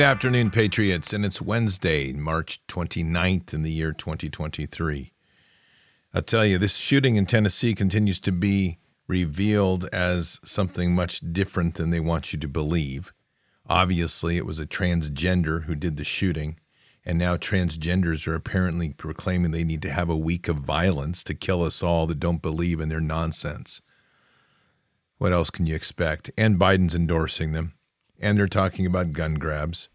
Good afternoon, Patriots, and it's Wednesday, March 29th in the year 2023. I'll tell you, this shooting in Tennessee continues to be revealed as something much different than they want you to believe. Obviously, it was a transgender who did the shooting, and now transgenders are apparently proclaiming they need to have a week of violence to kill us all that don't believe in their nonsense. What else can you expect? And Biden's endorsing them and they're talking about gun grabs,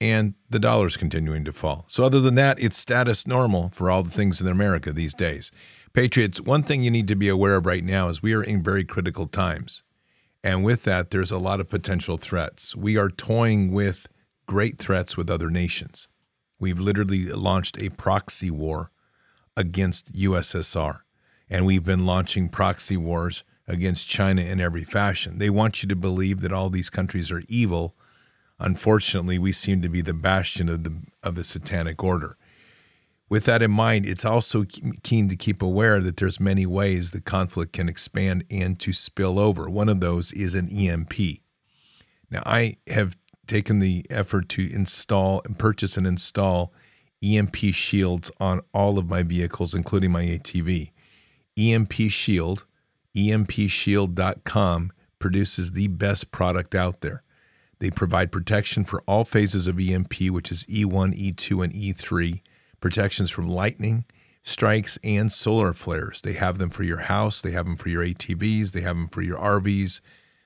and the dollar's continuing to fall. So, other than that, it's status normal for all the things in America these days. Patriots, one thing you need to be aware of right now is we are in very critical times. And with that, there's a lot of potential threats. We are toying with great threats with other nations. We've literally launched a proxy war against USSR, and we've been launching proxy wars against China in every fashion. They want you to believe that all these countries are evil. Unfortunately, we seem to be the bastion of the of the satanic order. With that in mind, it's also keen to keep aware that there's many ways the conflict can expand and to spill over. One of those is an EMP. Now, I have taken the effort to install and purchase and install EMP shields on all of my vehicles, including my ATV. EMP Shield EMPShield.com produces the best product out there. They provide protection for all phases of EMP, which is E1, E2, and E3, protections from lightning, strikes, and solar flares. They have them for your house, they have them for your ATVs, they have them for your RVs,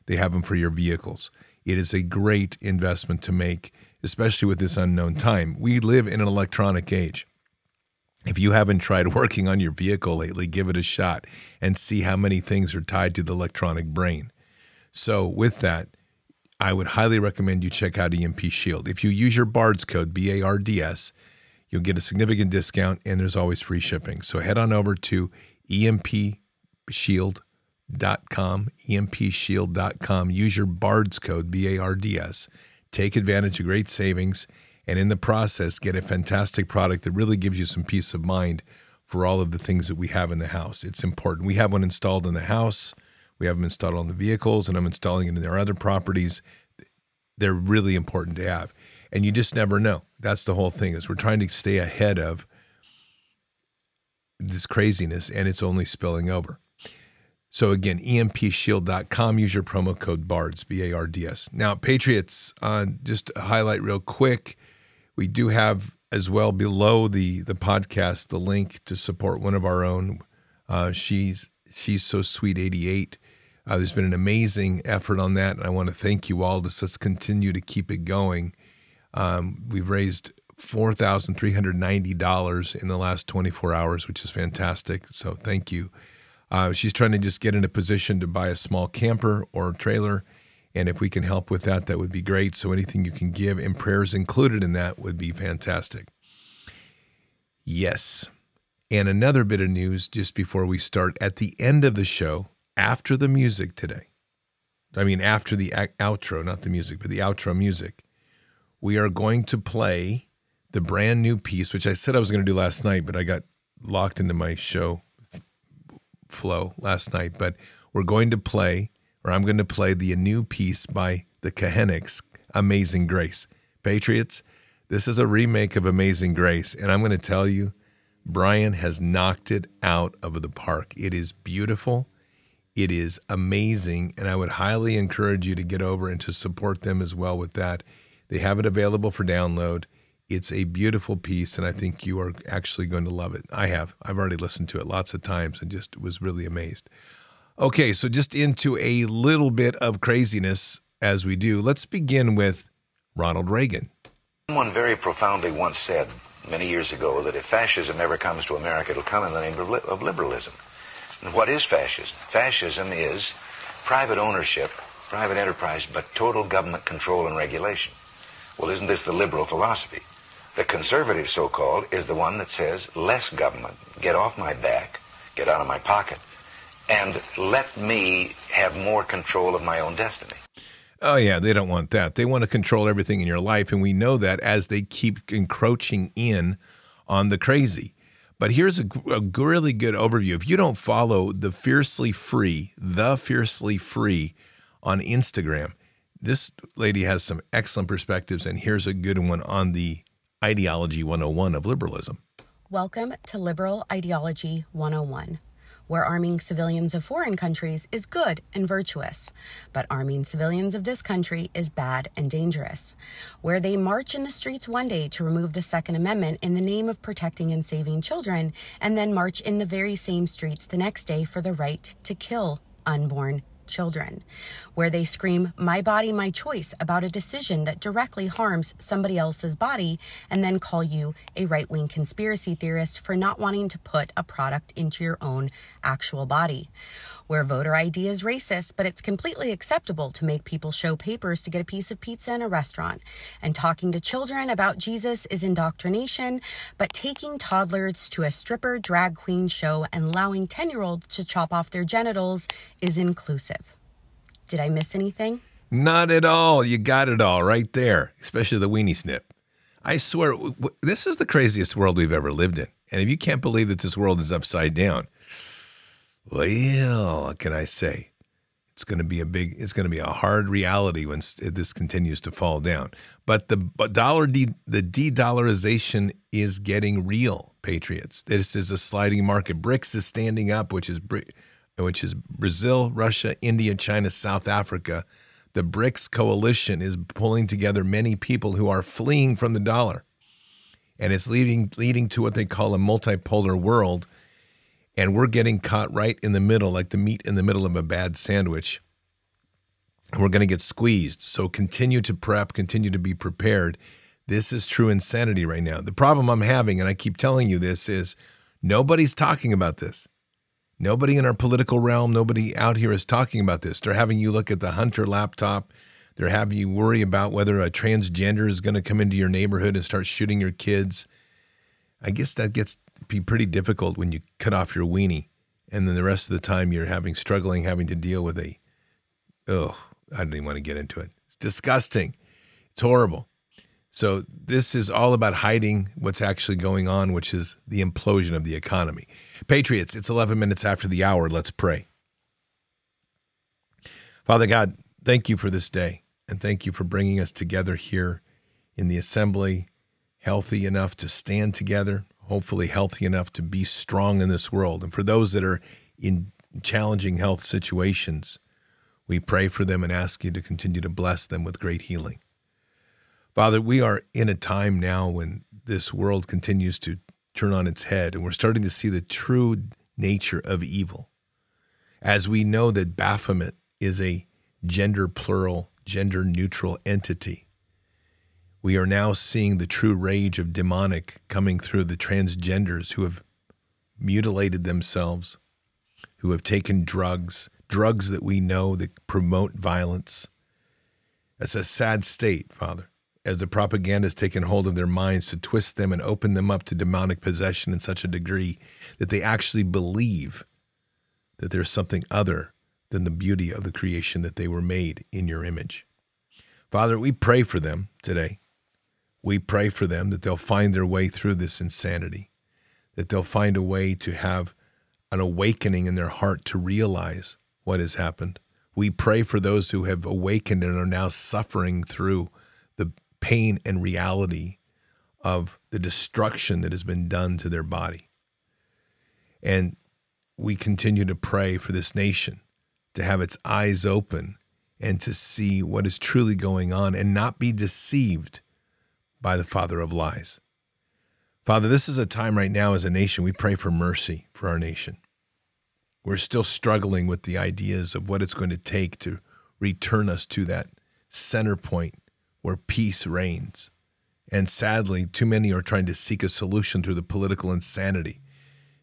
they have them for your vehicles. It is a great investment to make, especially with this unknown time. We live in an electronic age. If you haven't tried working on your vehicle lately, give it a shot and see how many things are tied to the electronic brain. So, with that, I would highly recommend you check out EMP Shield. If you use your BARDS code, B A R D S, you'll get a significant discount and there's always free shipping. So, head on over to empshield.com, empshield.com, use your BARDS code, B A R D S, take advantage of great savings and in the process get a fantastic product that really gives you some peace of mind for all of the things that we have in the house. It's important. We have one installed in the house. We have them installed on the vehicles, and I'm installing it in our other properties. They're really important to have, and you just never know. That's the whole thing. Is we're trying to stay ahead of this craziness, and it's only spilling over. So again, empshield.com. Use your promo code BARDS, B A R D S. Now, Patriots, uh, just highlight real quick. We do have as well below the the podcast the link to support one of our own. Uh, she's she's so sweet 88. Uh, there's been an amazing effort on that, and I want to thank you all. Let's just continue to keep it going. Um, we've raised four thousand three hundred ninety dollars in the last 24 hours, which is fantastic. So thank you. Uh, she's trying to just get in a position to buy a small camper or trailer and if we can help with that, that would be great. So anything you can give and prayers included in that would be fantastic. Yes. And another bit of news just before we start at the end of the show, after the music today, I mean, after the outro, not the music, but the outro music, we are going to play the brand new piece, which I said I was going to do last night, but I got locked into my show flow last night. But we're going to play I'm going to play the new piece by the Kahenics, Amazing Grace. Patriots, this is a remake of Amazing Grace, and I'm going to tell you, Brian has knocked it out of the park. It is beautiful. It is amazing, and I would highly encourage you to get over and to support them as well with that. They have it available for download. It's a beautiful piece, and I think you are actually going to love it. I have. I've already listened to it lots of times and just was really amazed. Okay, so just into a little bit of craziness as we do. Let's begin with Ronald Reagan. Someone very profoundly once said many years ago that if fascism ever comes to America, it'll come in the name of liberalism. And what is fascism? Fascism is private ownership, private enterprise, but total government control and regulation. Well, isn't this the liberal philosophy? The conservative, so-called, is the one that says less government, get off my back, get out of my pocket and let me have more control of my own destiny. Oh, yeah, they don't want that. They want to control everything in your life. And we know that as they keep encroaching in on the crazy. But here's a, a really good overview. If you don't follow the Fiercely Free, the Fiercely Free on Instagram, this lady has some excellent perspectives, and here's a good one on the ideology 101 of liberalism. Welcome to Liberal Ideology 101 where arming civilians of foreign countries is good and virtuous, but arming civilians of this country is bad and dangerous. Where they march in the streets one day to remove the Second Amendment in the name of protecting and saving children, and then march in the very same streets the next day for the right to kill unborn children, where they scream, My body, my choice, about a decision that directly harms somebody else's body, and then call you a right wing conspiracy theorist for not wanting to put a product into your own actual body. Where voter ID is racist, but it's completely acceptable to make people show papers to get a piece of pizza in a restaurant. And talking to children about Jesus is indoctrination, but taking toddlers to a stripper drag queen show and allowing 10 year olds to chop off their genitals is inclusive. Did I miss anything? Not at all. You got it all right there, especially the weenie snip. I swear, this is the craziest world we've ever lived in. And if you can't believe that this world is upside down, well, what can I say? It's going to be a big, it's going to be a hard reality when this continues to fall down. But the dollar de, the de-dollarization is getting real, patriots. This is a sliding market. BRICS is standing up, which is which is Brazil, Russia, India, China, South Africa. The BRICS coalition is pulling together many people who are fleeing from the dollar, and it's leading leading to what they call a multipolar world and we're getting caught right in the middle, like the meat in the middle of a bad sandwich. And we're going to get squeezed. So continue to prep, continue to be prepared. This is true insanity right now. The problem I'm having, and I keep telling you this, is nobody's talking about this. Nobody in our political realm, nobody out here is talking about this. They're having you look at the Hunter laptop. They're having you worry about whether a transgender is going to come into your neighborhood and start shooting your kids. I guess that gets be pretty difficult when you cut off your weenie and then the rest of the time you're having struggling having to deal with a oh i don't even want to get into it. It's disgusting. It's horrible. So this is all about hiding what's actually going on which is the implosion of the economy. Patriots it's 11 minutes after the hour. Let's pray. Father god thank you for this day and thank you for bringing us together here in the assembly healthy enough to stand together hopefully healthy enough to be strong in this world. And for those that are in challenging health situations, we pray for them and ask you to continue to bless them with great healing. Father, we are in a time now when this world continues to turn on its head, and we're starting to see the true nature of evil. As we know that Baphomet is a gender plural, gender neutral entity we are now seeing the true rage of demonic coming through the transgenders who have mutilated themselves, who have taken drugs, drugs that we know that promote violence. It's a sad state, Father, as the propaganda has taken hold of their minds to twist them and open them up to demonic possession in such a degree that they actually believe that there's something other than the beauty of the creation that they were made in your image. Father, we pray for them today. We pray for them that they'll find their way through this insanity, that they'll find a way to have an awakening in their heart to realize what has happened. We pray for those who have awakened and are now suffering through the pain and reality of the destruction that has been done to their body. And we continue to pray for this nation to have its eyes open and to see what is truly going on and not be deceived by the father of lies. Father, this is a time right now as a nation, we pray for mercy for our nation. We're still struggling with the ideas of what it's going to take to return us to that center point where peace reigns. And sadly, too many are trying to seek a solution through the political insanity,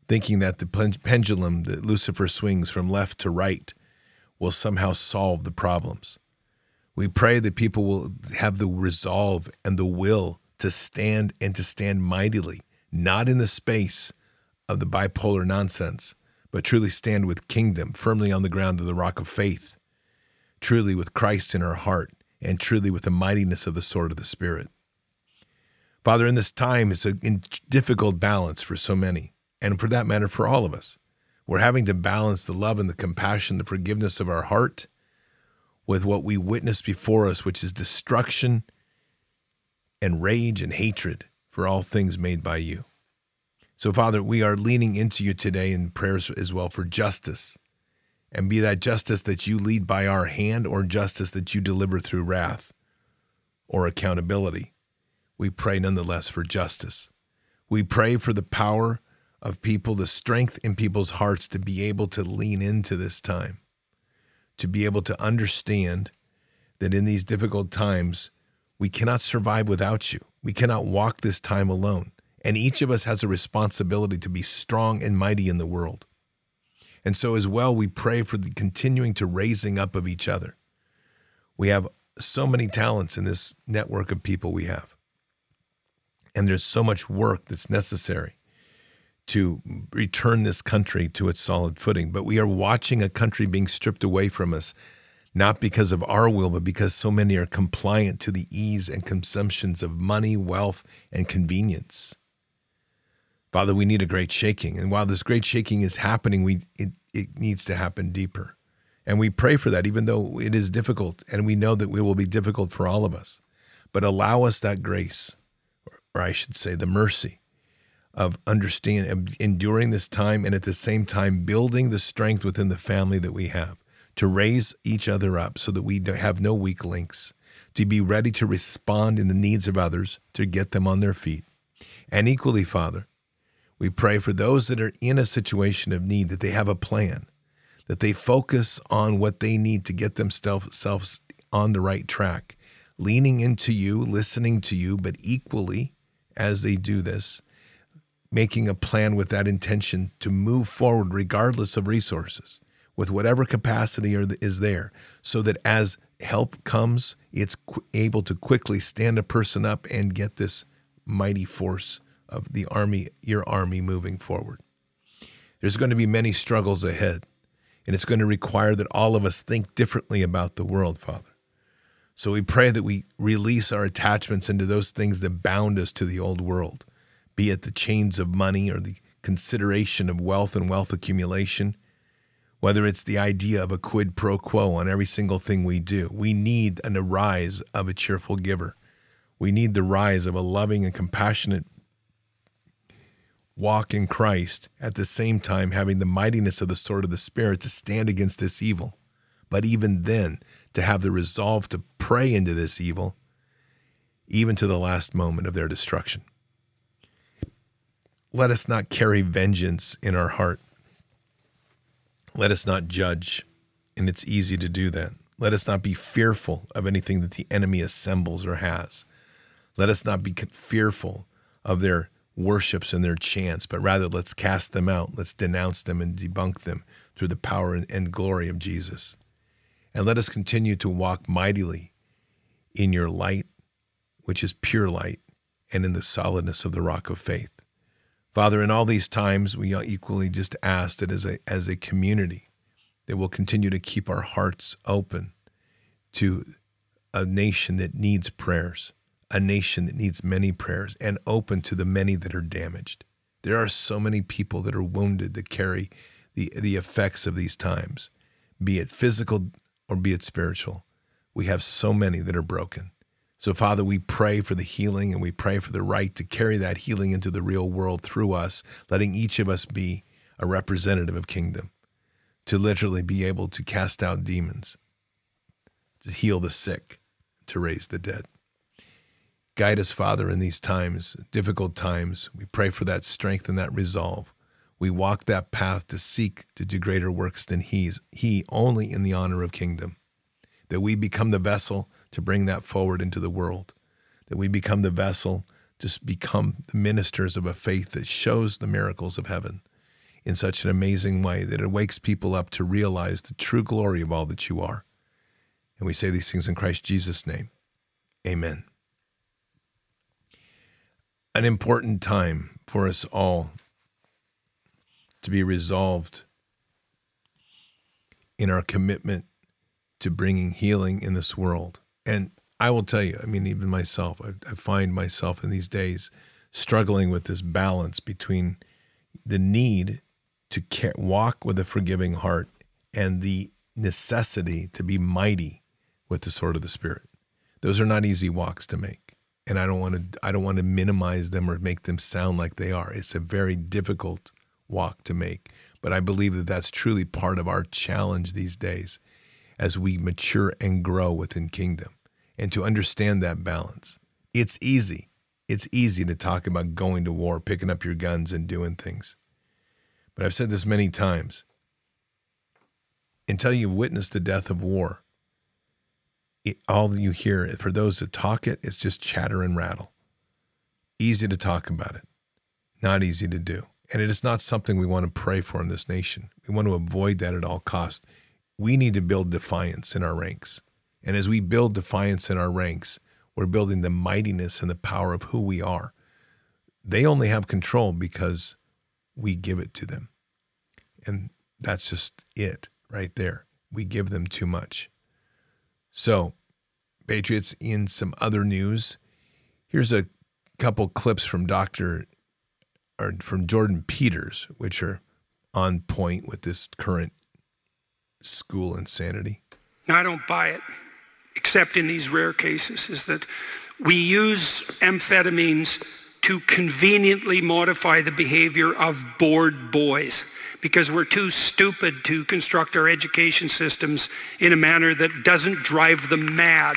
thinking that the pendulum that Lucifer swings from left to right will somehow solve the problems. We pray that people will have the resolve and the will to stand and to stand mightily, not in the space of the bipolar nonsense, but truly stand with kingdom firmly on the ground of the rock of faith, truly with Christ in our heart, and truly with the mightiness of the sword of the Spirit. Father, in this time, it's a difficult balance for so many, and for that matter, for all of us. We're having to balance the love and the compassion, the forgiveness of our heart with what we witness before us, which is destruction and rage and hatred for all things made by you. So, Father, we are leaning into you today in prayers as well for justice. And be that justice that you lead by our hand or justice that you deliver through wrath or accountability. We pray nonetheless for justice. We pray for the power of people, the strength in people's hearts to be able to lean into this time, to be able to understand that in these difficult times, we cannot survive without you. We cannot walk this time alone. And each of us has a responsibility to be strong and mighty in the world. And so, as well, we pray for the continuing to raising up of each other. We have so many talents in this network of people we have. And there's so much work that's necessary to return this country to its solid footing. But we are watching a country being stripped away from us, not because of our will, but because so many are compliant to the ease and consumptions of money, wealth, and convenience. Father, we need a great shaking. And while this great shaking is happening, we it, it needs to happen deeper. And we pray for that, even though it is difficult, and we know that it will be difficult for all of us. But allow us that grace, or I should say, the mercy of understanding, enduring this time, and at the same time building the strength within the family that we have to raise each other up so that we have no weak links, to be ready to respond in the needs of others, to get them on their feet. And equally, Father, we pray for those that are in a situation of need that they have a plan, that they focus on what they need to get themselves on the right track, leaning into you, listening to you, but equally as they do this, making a plan with that intention to move forward regardless of resources, with whatever capacity is there, so that as help comes, it's able to quickly stand a person up and get this mighty force of the army, your army moving forward. There's going to be many struggles ahead, and it's going to require that all of us think differently about the world, Father. So we pray that we release our attachments into those things that bound us to the old world, be it the chains of money or the consideration of wealth and wealth accumulation, whether it's the idea of a quid pro quo on every single thing we do. We need an arise of a cheerful giver. We need the rise of a loving and compassionate walk in Christ, at the same time having the mightiness of the sword of the Spirit to stand against this evil. But even then, to have the resolve to pray into this evil, even to the last moment of their destruction. Let us not carry vengeance in our heart. Let us not judge, and it's easy to do that. Let us not be fearful of anything that the enemy assembles or has. Let us not be fearful of their worships and their chants, but rather let's cast them out. Let's denounce them and debunk them through the power and glory of Jesus. And let us continue to walk mightily in your light, which is pure light, and in the solidness of the rock of faith. Father, in all these times, we equally just ask that as a, as a community, that we'll continue to keep our hearts open to a nation that needs prayers a nation that needs many prayers and open to the many that are damaged. There are so many people that are wounded that carry the, the effects of these times, be it physical or be it spiritual. We have so many that are broken. So, Father, we pray for the healing and we pray for the right to carry that healing into the real world through us, letting each of us be a representative of kingdom, to literally be able to cast out demons, to heal the sick, to raise the dead. Guide us, Father, in these times, difficult times. We pray for that strength and that resolve. We walk that path to seek to do greater works than He's, He only in the honor of kingdom. That we become the vessel to bring that forward into the world. That we become the vessel to become the ministers of a faith that shows the miracles of heaven in such an amazing way that it wakes people up to realize the true glory of all that you are. And we say these things in Christ Jesus' name. Amen an important time for us all to be resolved in our commitment to bringing healing in this world. And I will tell you, I mean, even myself, I, I find myself in these days struggling with this balance between the need to care, walk with a forgiving heart and the necessity to be mighty with the sword of the Spirit. Those are not easy walks to make. And I don't want to I don't want to minimize them or make them sound like they are. It's a very difficult walk to make, but I believe that that's truly part of our challenge these days as we mature and grow within kingdom and to understand that balance. It's easy. It's easy to talk about going to war, picking up your guns and doing things. But I've said this many times. Until you witness the death of war, it, all you hear for those that talk it, it's just chatter and rattle. Easy to talk about it, not easy to do. And it is not something we want to pray for in this nation. We want to avoid that at all costs. We need to build defiance in our ranks. And as we build defiance in our ranks, we're building the mightiness and the power of who we are. They only have control because we give it to them. And that's just it right there. We give them too much. So, Patriots, in some other news, here's a couple clips from Dr. or from Jordan Peterson, which are on point with this current school insanity. Now, I don't buy it, except in these rare cases, is that we use amphetamines to conveniently modify the behavior of bored boys because we're too stupid to construct our education systems in a manner that doesn't drive them mad.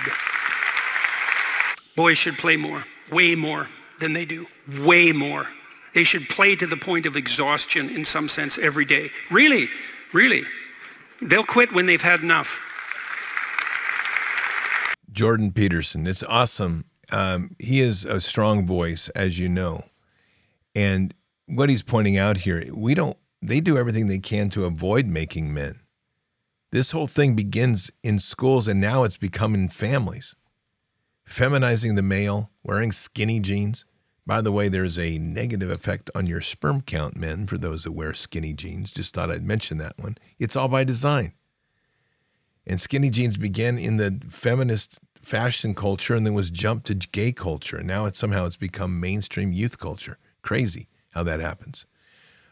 Boys should play more, way more than they do, way more. They should play to the point of exhaustion in some sense every day. Really, really. They'll quit when they've had enough. Jordan Peterson, it's awesome. Um, he is a strong voice, as you know. And what he's pointing out here, we don't they do everything they can to avoid making men. This whole thing begins in schools and now it's become in families. Feminizing the male, wearing skinny jeans. By the way, there's a negative effect on your sperm count, men, for those that wear skinny jeans. Just thought I'd mention that one. It's all by design. And skinny jeans began in the feminist fashion culture and then was jumped to gay culture. And now it's somehow it's become mainstream youth culture. Crazy how that happens.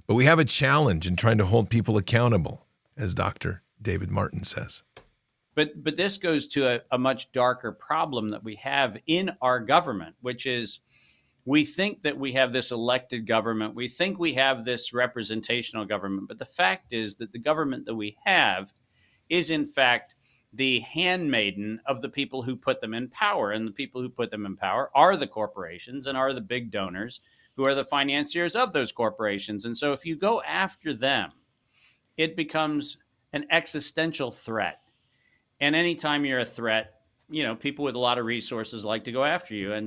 But we have a challenge in trying to hold people accountable, as Dr. David Martin says. But but this goes to a, a much darker problem that we have in our government, which is we think that we have this elected government, we think we have this representational government, but the fact is that the government that we have is in fact the handmaiden of the people who put them in power. And the people who put them in power are the corporations and are the big donors who are the financiers of those corporations. And so if you go after them, it becomes an existential threat. And anytime you're a threat, you know, people with a lot of resources like to go after you. And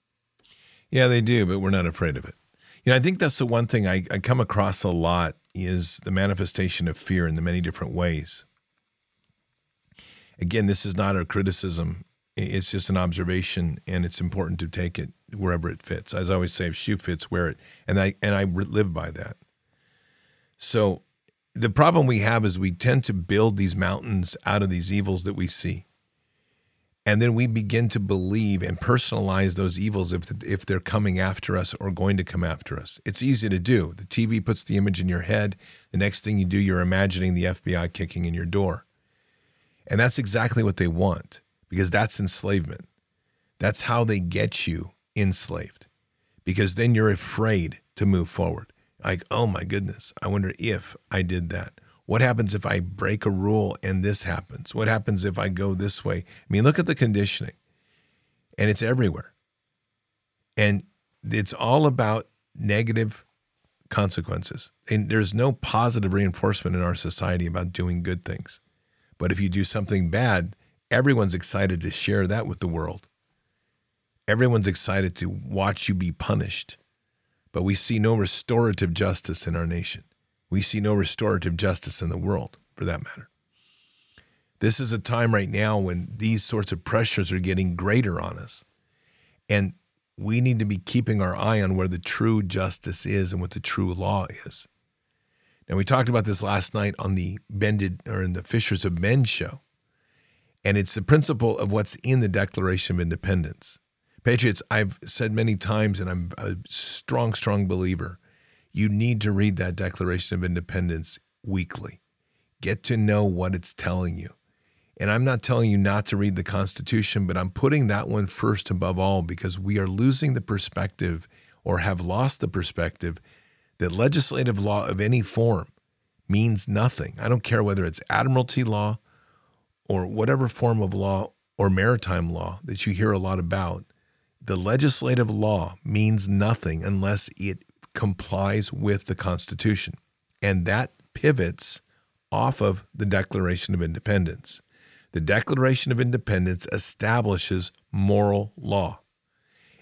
yeah, they do, but we're not afraid of it. You know, I think that's the one thing I, I come across a lot is the manifestation of fear in the many different ways. Again, this is not a criticism. It's just an observation, and it's important to take it wherever it fits. As I always say, if shoe fits, wear it, and I and I live by that. So, the problem we have is we tend to build these mountains out of these evils that we see, and then we begin to believe and personalize those evils if if they're coming after us or going to come after us. It's easy to do. The TV puts the image in your head. The next thing you do, you're imagining the FBI kicking in your door, and that's exactly what they want because that's enslavement. That's how they get you enslaved because then you're afraid to move forward. Like, oh my goodness, I wonder if I did that. What happens if I break a rule and this happens? What happens if I go this way? I mean, look at the conditioning, and it's everywhere. And it's all about negative consequences. And there's no positive reinforcement in our society about doing good things. But if you do something bad, everyone's excited to share that with the world. Everyone's excited to watch you be punished, but we see no restorative justice in our nation. We see no restorative justice in the world, for that matter. This is a time right now when these sorts of pressures are getting greater on us. And we need to be keeping our eye on where the true justice is and what the true law is. Now, we talked about this last night on the Bended or in the Fishers of Men show. And it's the principle of what's in the Declaration of Independence. Patriots, I've said many times, and I'm a strong, strong believer, you need to read that Declaration of Independence weekly. Get to know what it's telling you. And I'm not telling you not to read the Constitution, but I'm putting that one first above all because we are losing the perspective or have lost the perspective that legislative law of any form means nothing. I don't care whether it's admiralty law or whatever form of law or maritime law that you hear a lot about. The legislative law means nothing unless it complies with the Constitution. And that pivots off of the Declaration of Independence. The Declaration of Independence establishes moral law,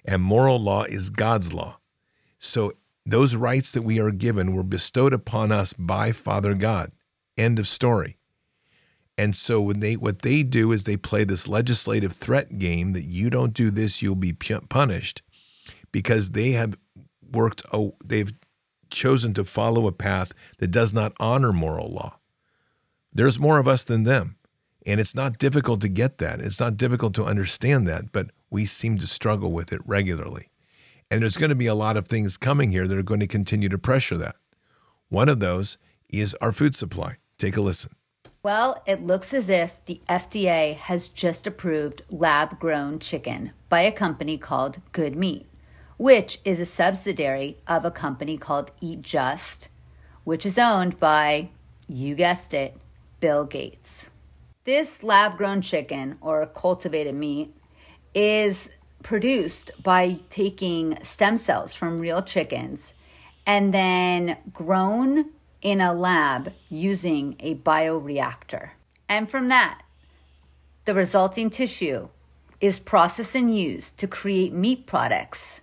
and moral law is God's law. So those rights that we are given were bestowed upon us by Father God. End of story. And so when they what they do is they play this legislative threat game that you don't do this you'll be punished because they have worked oh, they've chosen to follow a path that does not honor moral law. There's more of us than them. And it's not difficult to get that. It's not difficult to understand that, but we seem to struggle with it regularly. And there's going to be a lot of things coming here that are going to continue to pressure that. One of those is our food supply. Take a listen. Well, it looks as if the FDA has just approved lab grown chicken by a company called Good Meat, which is a subsidiary of a company called Eat Just, which is owned by, you guessed it, Bill Gates. This lab grown chicken or cultivated meat is produced by taking stem cells from real chickens and then grown in a lab using a bioreactor. And from that, the resulting tissue is processed and used to create meat products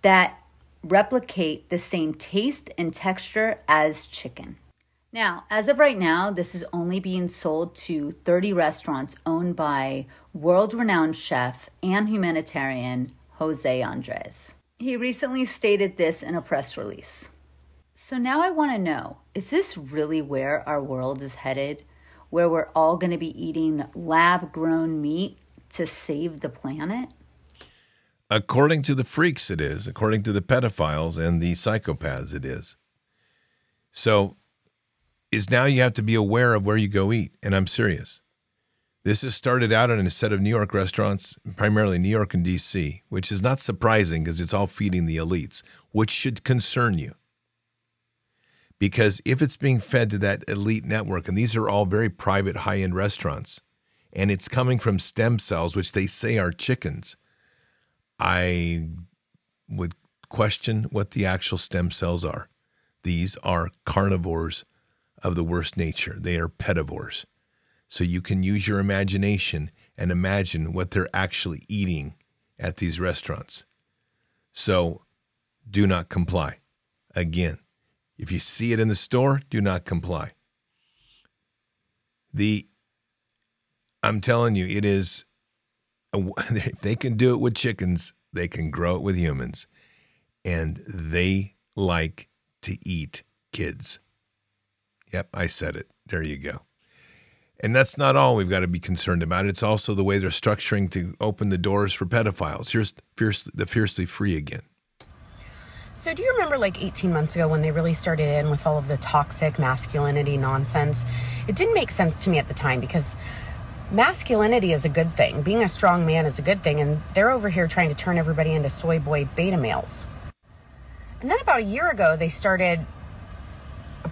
that replicate the same taste and texture as chicken. Now, as of right now, this is only being sold to 30 restaurants owned by world renowned chef and humanitarian Jose Andres. He recently stated this in a press release. So now I want to know is this really where our world is headed? Where we're all going to be eating lab grown meat to save the planet? According to the freaks, it is. According to the pedophiles and the psychopaths, it is. So is now you have to be aware of where you go eat. And I'm serious. This has started out in a set of New York restaurants, primarily New York and DC, which is not surprising because it's all feeding the elites, which should concern you. Because if it's being fed to that elite network, and these are all very private, high end restaurants, and it's coming from stem cells, which they say are chickens, I would question what the actual stem cells are. These are carnivores of the worst nature. They are pedivores. So you can use your imagination and imagine what they're actually eating at these restaurants. So do not comply. Again, if you see it in the store, do not comply. The I'm telling you, it is if they can do it with chickens, they can grow it with humans. And they like to eat kids. Yep, I said it. There you go. And that's not all we've got to be concerned about. It's also the way they're structuring to open the doors for pedophiles. Here's fierce, the fiercely free again. So, do you remember like 18 months ago when they really started in with all of the toxic masculinity nonsense? It didn't make sense to me at the time because masculinity is a good thing. Being a strong man is a good thing. And they're over here trying to turn everybody into soy boy beta males. And then about a year ago, they started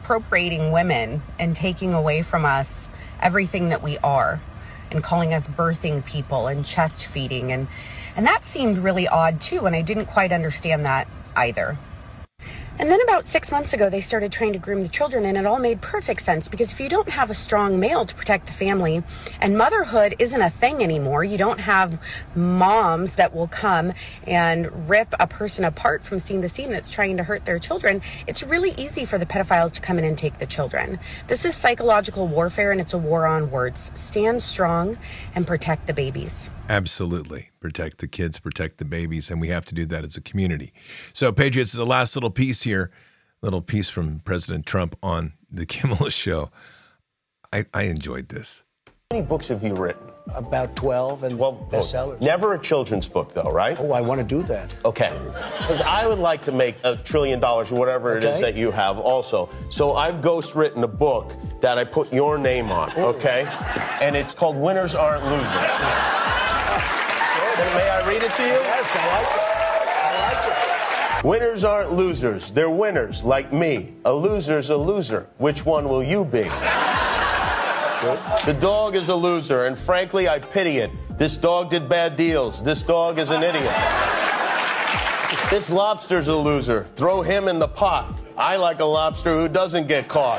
appropriating women and taking away from us everything that we are and calling us birthing people and chest feeding and and that seemed really odd too and I didn't quite understand that either. And then about six months ago, they started trying to groom the children, and it all made perfect sense because if you don't have a strong male to protect the family, and motherhood isn't a thing anymore, you don't have moms that will come and rip a person apart from seam to seam that's trying to hurt their children, it's really easy for the pedophiles to come in and take the children. This is psychological warfare, and it's a war on words. Stand strong and protect the babies. Absolutely. Protect the kids, protect the babies, and we have to do that as a community. So, Patriots, the last little piece here, little piece from President Trump on the Kimmel show. I, I enjoyed this. How many books have you written? About 12 and 12 bestsellers. Never a children's book, though, right? Oh, I want to do that. Okay. Because I would like to make a trillion dollars or whatever it is that you have also. So I've ghost written a book that I put your name on, okay? And it's called Winners Aren't Losers. May I read it to you? Yes, I like it. I like it. Winners aren't losers. They're winners, like me. A loser's a loser. Which one will you be? The dog is a loser, and frankly, I pity it. This dog did bad deals. This dog is an idiot. This lobster's a loser. Throw him in the pot. I like a lobster who doesn't get caught.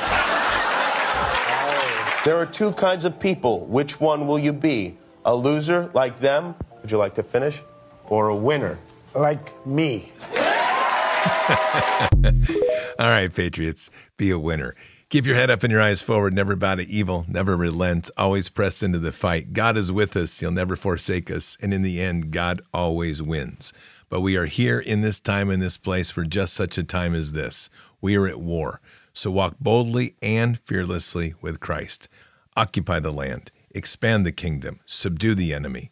There are two kinds of people. Which one will you be? A loser like them? Would you like to finish? Or a winner? Like me. All right, Patriots, be a winner. Keep your head up and your eyes forward. Never bow to evil. Never relent. Always press into the fight. God is with us. He'll never forsake us. And in the end, God always wins. But we are here in this time, in this place, for just such a time as this. We are at war. So walk boldly and fearlessly with Christ. Occupy the land. Expand the kingdom. Subdue the enemy.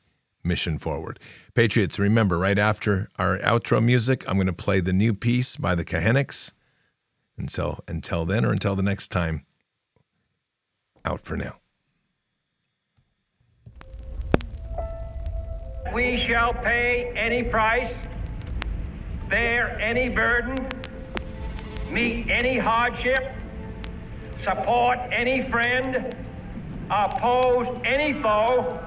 Mission forward. Patriots, remember, right after our outro music, I'm going to play the new piece by the Kahenics. And so until then or until the next time, out for now. We shall pay any price, bear any burden, meet any hardship, support any friend, oppose any foe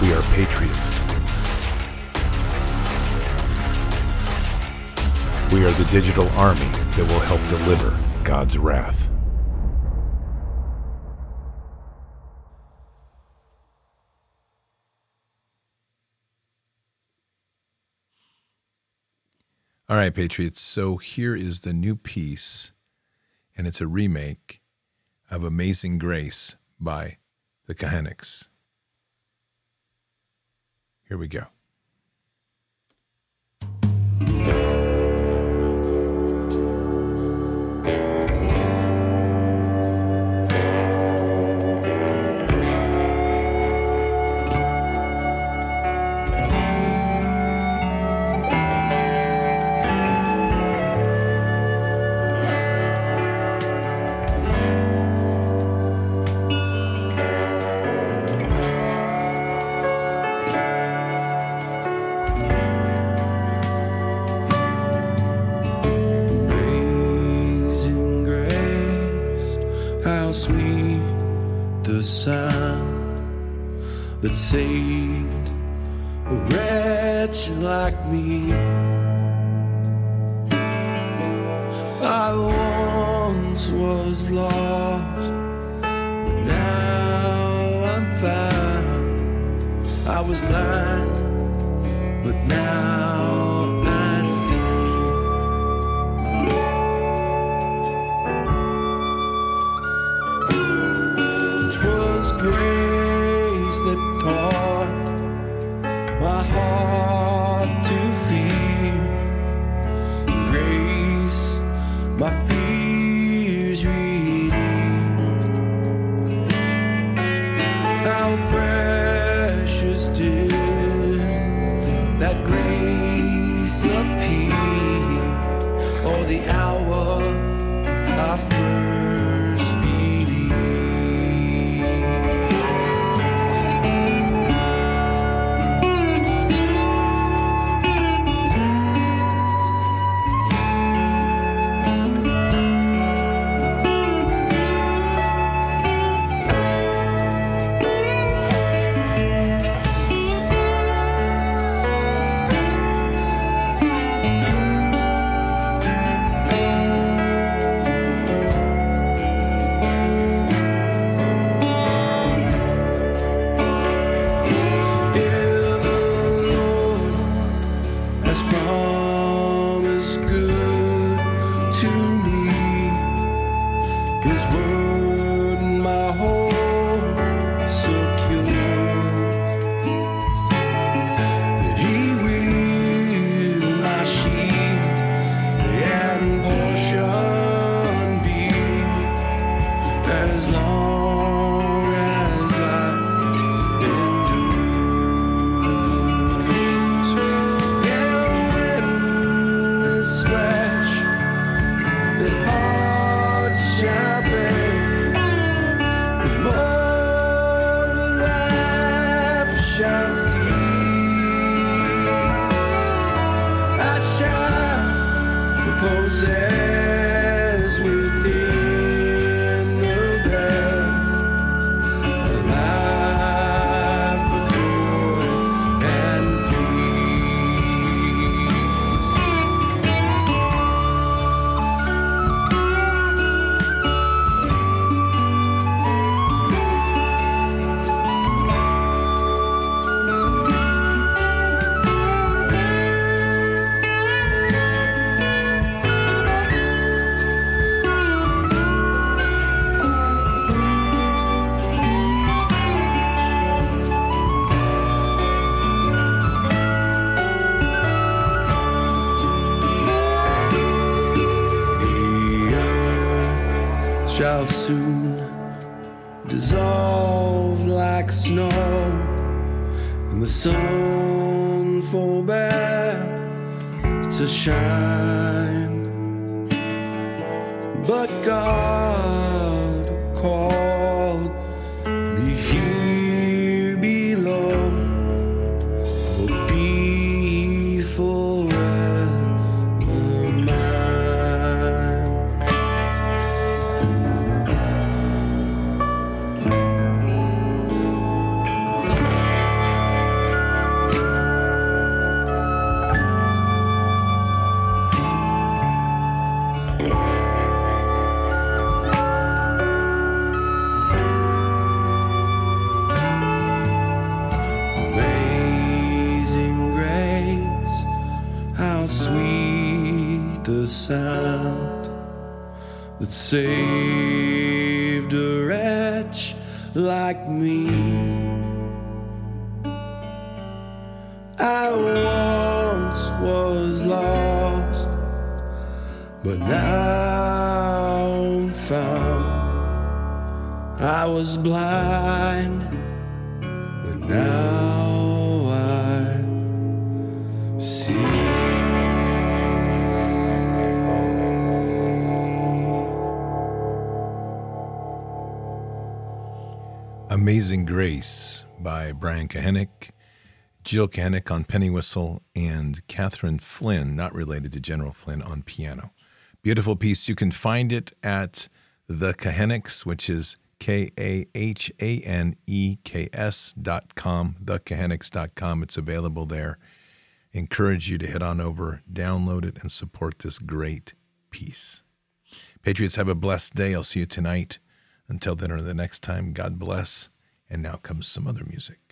We are patriots. We are the digital army that will help deliver God's wrath. All right, Patriots. So here is the new piece, and it's a remake of Amazing Grace by the Kahaneks. Here we go. Saved a wretch like me. I once was lost, but now I'm found. I was blind, but now I see. Twas grace sound that saved a wretch like me. I once was lost, but now I'm found. I was blind but now Amazing Grace by Brian Kahanek, Jill Kahanek on penny whistle, and Catherine Flynn, not related to General Flynn, on piano. Beautiful piece. You can find it at The Kahaneks, which is K A H A N E K S dot com, thekahaneks.com. It's available there. Encourage you to head on over, download it, and support this great piece. Patriots, have a blessed day. I'll see you tonight. Until then or the next time, God bless. And now comes some other music.